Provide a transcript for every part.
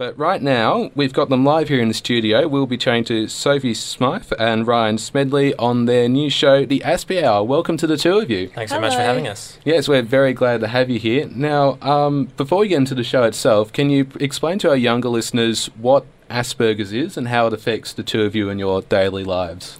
But right now, we've got them live here in the studio. We'll be chatting to Sophie Smythe and Ryan Smedley on their new show, The Aspie Hour. Welcome to the two of you. Thanks so much for having us. Yes, we're very glad to have you here. Now, um, before we get into the show itself, can you explain to our younger listeners what Asperger's is and how it affects the two of you in your daily lives?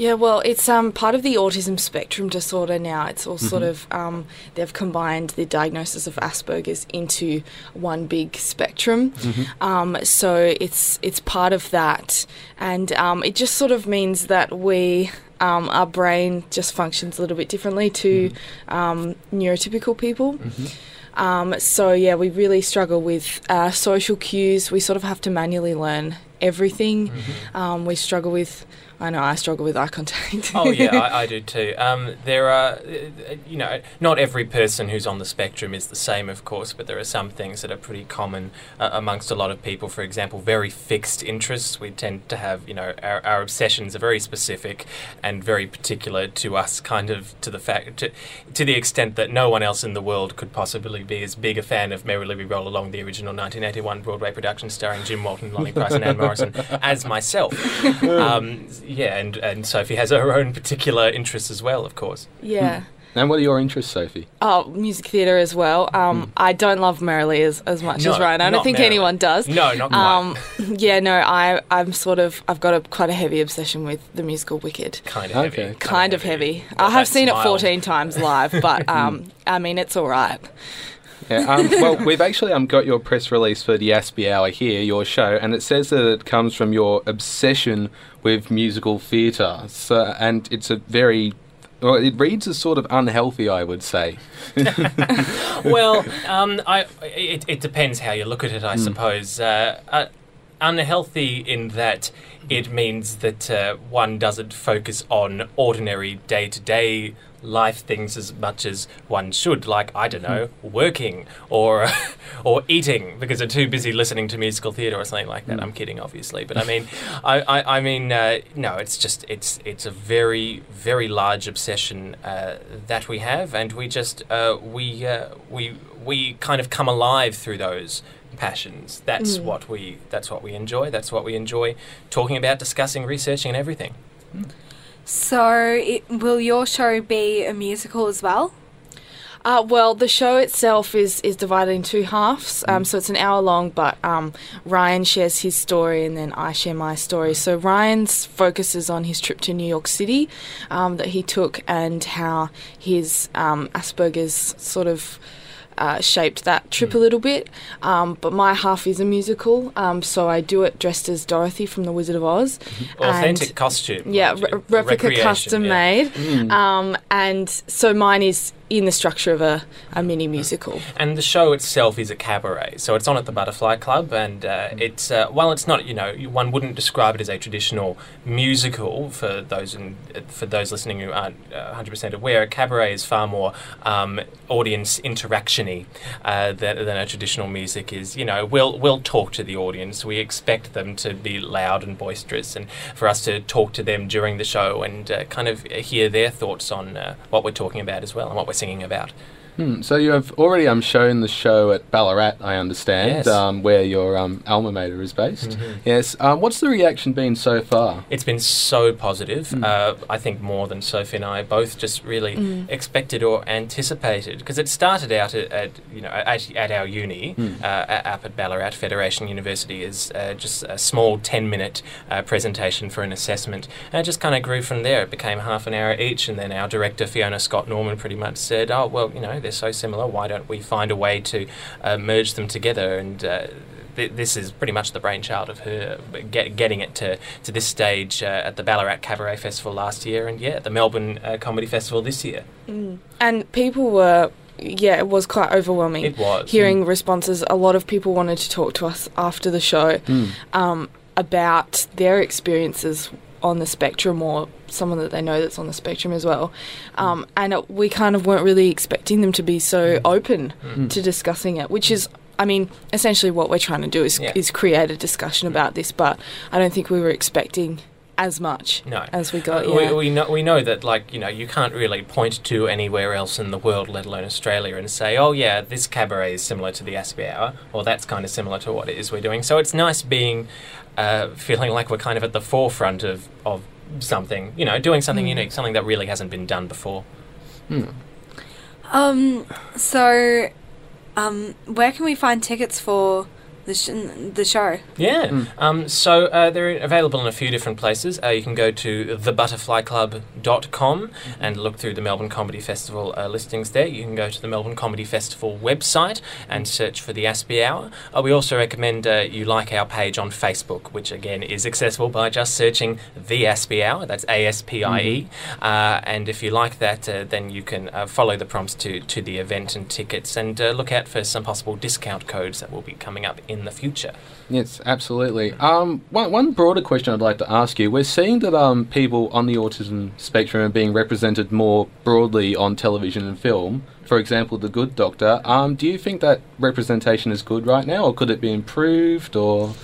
Yeah, well, it's um, part of the autism spectrum disorder now. It's all sort of, um, they've combined the diagnosis of Asperger's into one big spectrum. Um, so it's, it's part of that. And um, it just sort of means that we, um, our brain just functions a little bit differently to um, neurotypical people. Um, so yeah, we really struggle with uh, social cues. We sort of have to manually learn everything. Um, we struggle with, I know I struggle with eye contact. Oh yeah, I, I do too. Um, there are, you know, not every person who's on the spectrum is the same, of course, but there are some things that are pretty common uh, amongst a lot of people. For example, very fixed interests. We tend to have, you know, our, our obsessions are very specific and very particular to us, kind of to the fact, to, to the extent that no one else in the world could possibly be as big a fan of Merrily We Roll Along, the original 1981 Broadway production starring Jim Walton, Lonny Price, and Ann Morrison, as myself. Um, yeah, and, and Sophie has her own particular interests as well, of course. yeah. And what are your interests, Sophie? Oh, music theatre as well. Um, I don't love Merrily as, as much No, as Ryan. I don't think Merrily. anyone does. No, not quite. Um, yeah, no, I, I'm sort of, I've got a quite a heavy obsession with the musical Wicked. kind of Okay. heavy. Kind of heavy. Well, I have that seen it 14 times live, but um, I mean, it's all right. Yeah, um, well, we've actually um, got your press release for the Aspie Hour here, your show, and it says that it comes from your obsession with musical theatre. So, and it's a very, well, it reads as sort of unhealthy, I would say. well, um, I, it, it depends how you look at it, I suppose. Uh, uh, unhealthy in that it means that uh, one doesn't focus on ordinary day to day life things as much as one should, like, I don't know, working or, or eating because they're too busy listening to musical theatre or something like that. I'm kidding, obviously. But I mean, I, I, I mean, uh, no, it's just, it's, it's a very, very large obsession uh, that we have, and we just, uh, we, uh, we, we kind of come alive through those passions. That's what we, that's what we enjoy. That's what we enjoy talking about, discussing, researching, and everything. So, it, will your show be a musical as well? Uh, well, the show itself is, is divided in two halves, um, so it's an hour long. But um, Ryan shares his story, and then I share my story. So Ryan's focuses on his trip to New York City um, that he took, and how his um, Asperger's sort of. Uh, shaped that trip a little bit, um, but my half is a musical, um, so I do it dressed as Dorothy from The Wizard of Oz. Authentic And- costume. yeah, re- replica Recreation, custom yeah. made. Um, and so mine is in the structure of a, a mini musical. And the show itself is a cabaret, so it's on at the Butterfly Club, and uh, it's uh, while it's not, you know, one wouldn't describe it as a traditional musical for those in, for those listening who aren't uh, 100% aware. A cabaret is far more um, audience interactiony uh, than, than a traditional music is. You know, we'll we'll talk to the audience. We expect them to be loud and boisterous, and for us to talk to them during the show and uh, kind of hear their thoughts on uh, what we're talking about as well and what we're singing about. Hmm, so you have already um, shown the show at Ballarat, I understand, Yes. um, where your um, alma mater is based. Yes. Um, what's the reaction been so far? It's been so positive. Mm. Uh, I think more than Sophie and I both just really expected or anticipated because it started out at, at you know at, at our uni Mm. uh, up at Ballarat Federation University as uh, just a small ten minute uh, presentation for an assessment, and it just kind of grew from there. It became half an hour each, and then our director Fiona Scott Norman pretty much said, "Oh well, you know they're so similar. Why don't we find a way to uh, merge them together?" And uh, th- this is pretty much the brainchild of her get, getting it to, to this stage uh, at the Ballarat Cabaret Festival last year, and yeah, at the Melbourne uh, Comedy Festival this year. And people were, yeah, it was quite overwhelming. It was. Hearing responses, a lot of people wanted to talk to us after the show Hmm. um, about their experiences on the spectrum or someone that they know that's on the spectrum as well. Um, and it, we kind of weren't really expecting them to be so mm. open mm. to discussing it, which is. I mean, essentially, what we're trying to do is Yeah. is create a discussion mm. about this, but I don't think we were expecting as much No. as we got. Uh, Yeah. we, we know we know that like you know you can't really point to anywhere else in the world, let alone Australia, and say, oh yeah, this cabaret is similar to the Aspie Hour, or that's kind of similar to what it is we're doing. So it's nice being uh, feeling like we're kind of at the forefront of of something, you know, doing something Mm. unique, something that really hasn't been done before. Um, so, um, where can we find tickets for the sh- the show? Yeah. Mm. Um, so uh, they're available in a few different places. Uh, you can go to thebutterflyclub.com and look through the Melbourne Comedy Festival uh, listings there. You can go to the Melbourne Comedy Festival website and search for the Aspie Hour. Uh, we also recommend uh, you like our page on Facebook, which again is accessible by just searching the Aspie Hour. That's A S P I E. Uh, and if you like that, uh, then you can uh, follow the prompts to, to the event and tickets and uh, look out for some possible discount codes that will be coming up in the future. Yes, absolutely. Um, one, one broader question I'd like to ask you: We're seeing that um, people on the autism spectrum are being represented more broadly on television and film. For example, The Good Doctor. Um, do you think that representation is good right now, or could it be improved? Or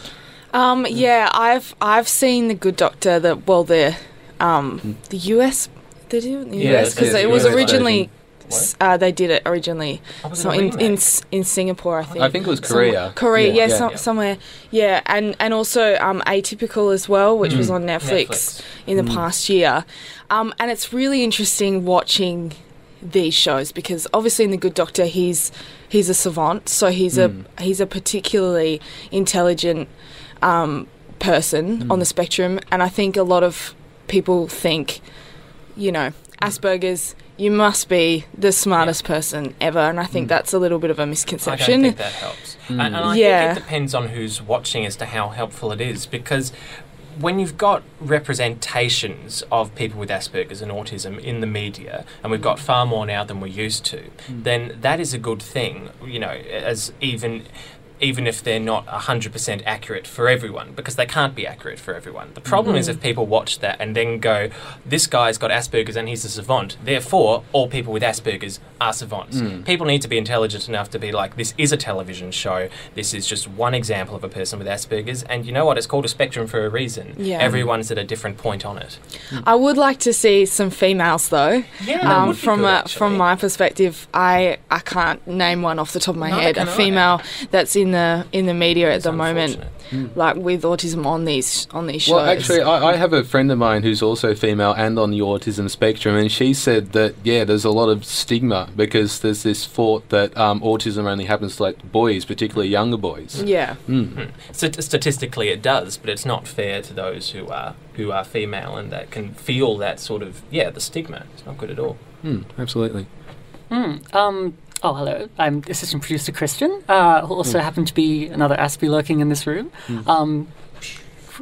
Um, yeah, I've I've seen the Good Doctor. The well, the um, the US. They do in the US because yes, it was US originally. Uh, they did it originally. Oh, was it So in, in? S- in Singapore, I think. I think it was Korea. Korea, Yeah. yeah, Yeah. some- Yeah. somewhere, yeah, and and also um, Atypical as well, which was Mm. on Netflix, in the Mm. past year, um, and it's really interesting watching these shows because obviously in the Good Doctor he's he's a savant, so he's Mm. a he's a particularly intelligent um, person Mm. on the spectrum, and I think a lot of people think, you know, Asperger's. You must be the smartest person ever, and I think Mm. that's a little bit of a I don't think that helps. Mm. And, and I Yeah. think it depends on who's watching as to how helpful it is because when you've got representations of people with Asperger's and autism in the media, and we've got far more now than we used to, then that is a good thing, you know, as even even if they're not 100% accurate for everyone, because they can't be accurate for everyone. The problem is if people watch that and then go, this guy's got Asperger's and he's a savant, therefore, all people with Asperger's are savants. Mm. People need to be intelligent enough to be like, this is a television show, this is just one example of a person with Asperger's, and you know what? It's called a spectrum for a reason. Yeah. Everyone's at a different point on it. I would like to see some females though. Yeah, um, from uh, from my perspective, I I can't name one off the top of my Neither head. A I. female that's in the in the media at It's the moment, unfortunate. like with autism on these on these shows. Well, actually, I, I have a friend of mine who's also female and on the autism spectrum, and she said that yeah, there's a lot of stigma because there's this thought that um, autism only happens to like boys, particularly younger boys. yeah, Mm. Stat- statistically, it does, but it's not fair to those who are who are female and that can feel that sort of yeah the stigma. It's not good at all. Mm, absolutely. Hmm. Um, oh, hello. I'm assistant producer Christian, uh, who also happened to be another Aspie lurking in this room. Mm. Um,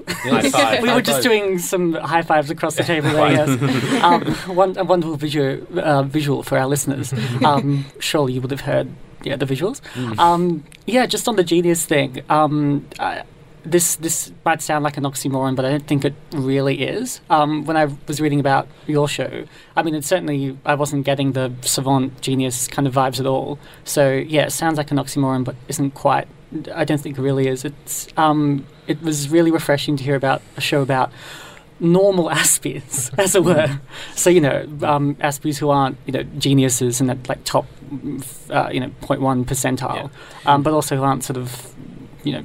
High five. we High were just doing some high fives across the table there, yes. um, one, a wonderful visual, uh, visual for our listeners. Um, surely you would have heard yeah, the visuals. Mm. Um, yeah, just on the genius thing. Um, I, this this might sound like an oxymoron, but I don't think it really is. Um, when I was reading about your show, I mean, it certainly I wasn't getting the savant genius kind of vibes at all. So yeah, it sounds like an oxymoron, but isn't quite. I don't think it really is. It's um, it was really refreshing to hear about a show about normal Aspies, as it were. So you know, um, Aspies who aren't you know geniuses in that like top, uh, you know, 0.1 percentile, um, but also who aren't sort of you know,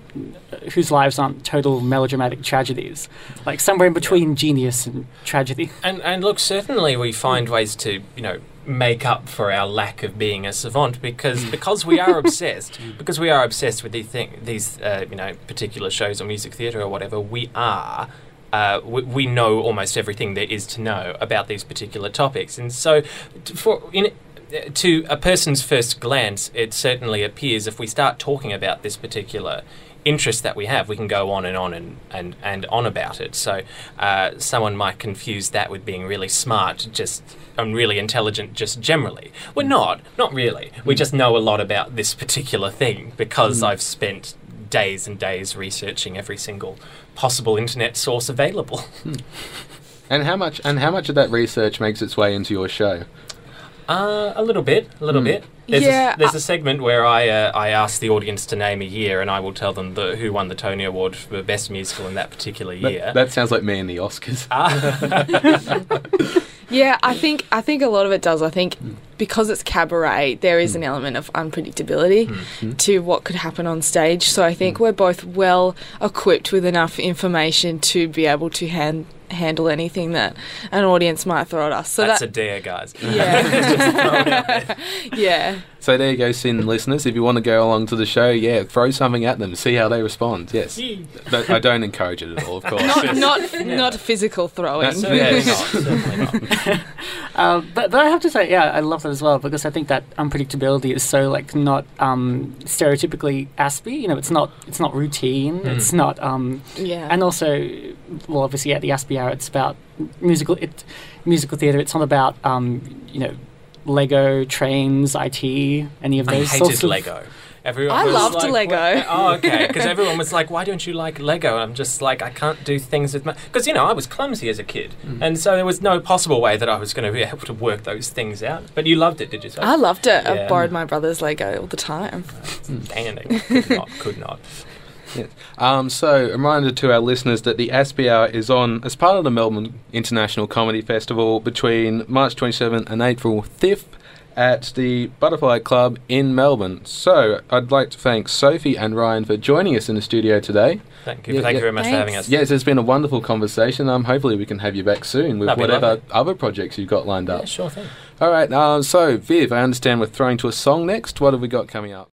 whose lives aren't total melodramatic tragedies, like somewhere in between genius and tragedy. And and look, certainly we find ways to you know make up for our lack of being a savant because because we are obsessed because we are obsessed with these thing these uh, you know particular shows or music theatre or whatever we are. Uh, we, we know almost everything there is to know about these particular topics, and so t- for in to a person's first glance, it certainly appears if we start talking about this particular interest that we have, we can go on and on and, and, and on about it. So uh, someone might confuse that with being really smart, just and really intelligent, just generally. We're hmm. not, not really. We hmm. just know a lot about this particular thing because hmm. I've spent days and days researching every single possible internet source available. And how much and how much of that research makes its way into your show? Uh, a little bit, a little Hmm. bit. There's, Yeah, a, there's I- a segment where I uh, I ask the audience to name a year, and I will tell them the, who won the Tony Award for best musical in that particular year. That, that sounds like me and the Oscars. Ah. Yeah, I think I think a lot of it does. I think Hmm. because it's cabaret, there is an element of unpredictability Hmm. to what could happen on stage. So I think we're both well equipped with enough information to be able to hand, handle anything that an audience might throw at us. So That's that a dare, guys. yeah, yeah. So there you go, SYN listeners. If you want to go along to the show, yeah, throw something at them, see how they respond. Yes, but I don't encourage it at all, of course. Not Yes. not not physical throwing. That's- Certainly Yes. not. Certainly not. Um, but, but I have to say, yeah, I love that as well because I think that unpredictability is so like not um, stereotypically Aspie. You know, it's not it's not routine. Mm. It's not um, yeah. and also, well, obviously at the Aspie Hour, it's about musical it, musical theatre. It's not about um, you know Lego trains, IT, any of I those hated sorts of Lego. Everyone I was loved like, Lego. "What-" Oh, okay. Because everyone was like, "Why don't you like Lego?" And I'm just like, I can't do things with my. Because you know, I was clumsy as a kid, Mm. and so there was no possible way that I was going to be able to work those things out. But you loved it, did you? Say? I loved it. Yeah. I borrowed my brother's Lego all the time. Standing. Could not. Could not. Um, so, a reminder to our listeners that the Aspie Hour is on as part of the Melbourne International Comedy Festival between March 27th and April 5th at the Butterfly Club in Melbourne. So, I'd like to thank Sophie and Ryan for joining us in the studio today. Thank you. Yeah, thank yeah. you very much for having us. Yes, it's been a wonderful conversation. Um, hopefully, we can have you back soon with That'd whatever other projects you've got lined Yeah, up. sure thing. All right, um, so Viv, I understand we're throwing to a song next. What have we got coming up?